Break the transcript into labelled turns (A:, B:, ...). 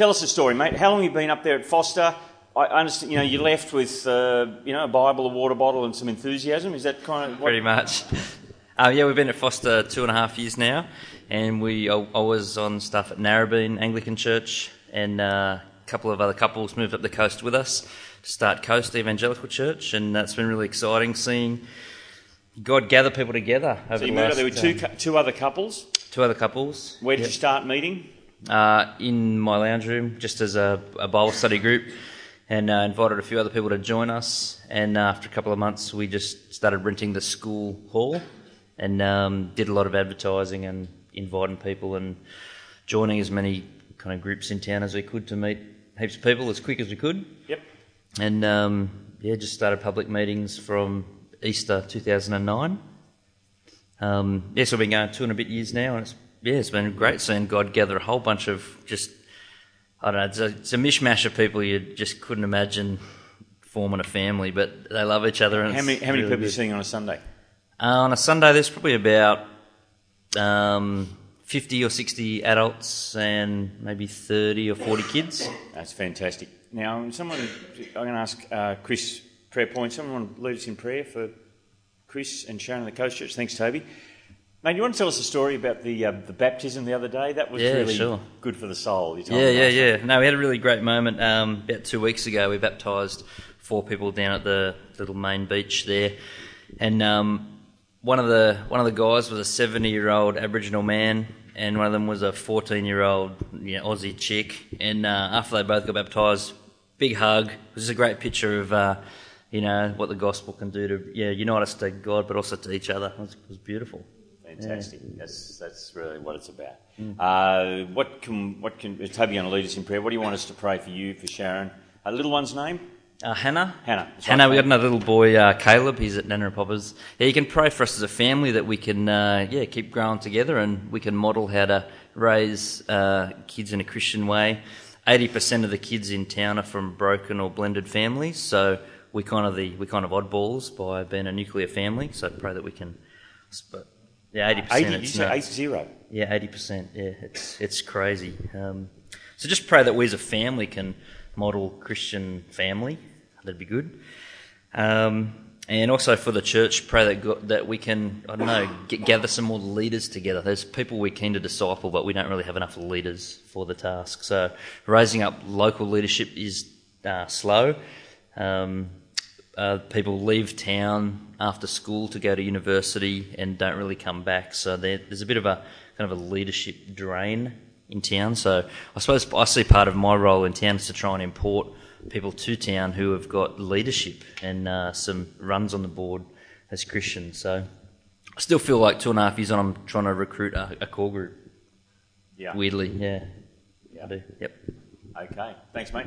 A: Tell us a story, mate. How long have you been up there at Forster? I understand, you know, you left with, uh, you know, a Bible, a water bottle, and some enthusiasm. Is that kind of what?
B: Pretty much. Uh, yeah, we've been at Forster two and a half years now, and we I, I was on stuff at Narrabeen Anglican Church, and uh, a couple of other couples moved up the coast with us to start Coast Evangelical Church, and that's been really exciting seeing God gather people together. Over
A: So you
B: the
A: moved up
B: last,
A: there with two, cou- two other couples.
B: two other couples.
A: Where did
B: Yep.
A: you start meeting?
B: Uh, in my lounge room just as a, a Bible study group and uh, invited a few other people to join us. And uh, after a couple of months, we just started renting the school hall and um, did a lot of advertising and inviting people and joining as many kind of groups in town as we could to meet heaps of people as quick as we could.
A: Yep.
B: And um, yeah, just started public meetings from Easter 2009. Um, yeah, so we've been going two and a bit years now, and it's yeah, it's been great seeing God gather a whole bunch of just I don't know, it's a, it's a mishmash of people you just couldn't imagine forming a family, but they love each other. And
A: How many, how many
B: really
A: people are you seeing on a Sunday?
B: Uh, on a Sunday, there's probably about um, 50 or 60 adults and maybe 30 or 40 kids.
A: That's fantastic. Now, someone, I'm going to ask uh, Chris prayer point. Someone want to lead us in prayer for Chris and Sharon and the Coast Church. Thanks, Toby. Mate, you want to tell us a story about the uh, the baptism the other day? That was
B: Yeah,
A: really
B: sure.
A: good for the soul. You told
B: Yeah, yeah, yeah. No, we had a really great moment. Um, about two weeks ago, we baptised four people down at the little main beach there, and um, one of the one of the guys was a seventy-year-old Aboriginal man, and one of them was a fourteen-year-old you know, Aussie chick. And uh, after they both got baptised, big hug. It was just a great picture of. Uh, you know what the gospel can do to yeah unite us to God, but also to each other. It was, it was beautiful.
A: Fantastic. That's that's really what it's about.
B: Mm.
A: Uh, what can what can Toby going to lead us in prayer? What do you want us to pray for you, for Sharon? A little one's name?
B: Uh, Hannah.
A: Hannah. That's
B: Hannah,
A: right.
B: we got another little boy, uh, Caleb. He's at Nana Papa's. Yeah, you can pray for us as a family that we can, uh, yeah, keep growing together and we can model how to raise uh, kids in a Christian way. Eighty percent of the kids in town are from broken or blended families, so we kind of the we kind of oddballs by being a nuclear family. So pray that we can. Yeah, eighty percent.
A: Eighty? You say eight zero?
B: Yeah, eighty percent. Yeah, it's it's crazy. Um, so just pray that we as a family can model Christian family. That'd be good. Um, and also for the church, pray that God, that we can I don't know get, gather some more leaders together. There's people we're keen to disciple, but we don't really have enough leaders for the task. So raising up local leadership is uh, slow. Um, uh, people leave town after school to go to university and don't really come back. So there, there's a bit of a kind of a leadership drain in town. So I suppose I see part of my role in town is to try and import people to town who have got leadership and uh, some runs on the board as Christians. So I still feel like two and a half years on, I'm trying to recruit a, a core group.
A: Yeah.
B: Weirdly, yeah.
A: Yeah.
B: I do. Yep.
A: Okay. Thanks, mate.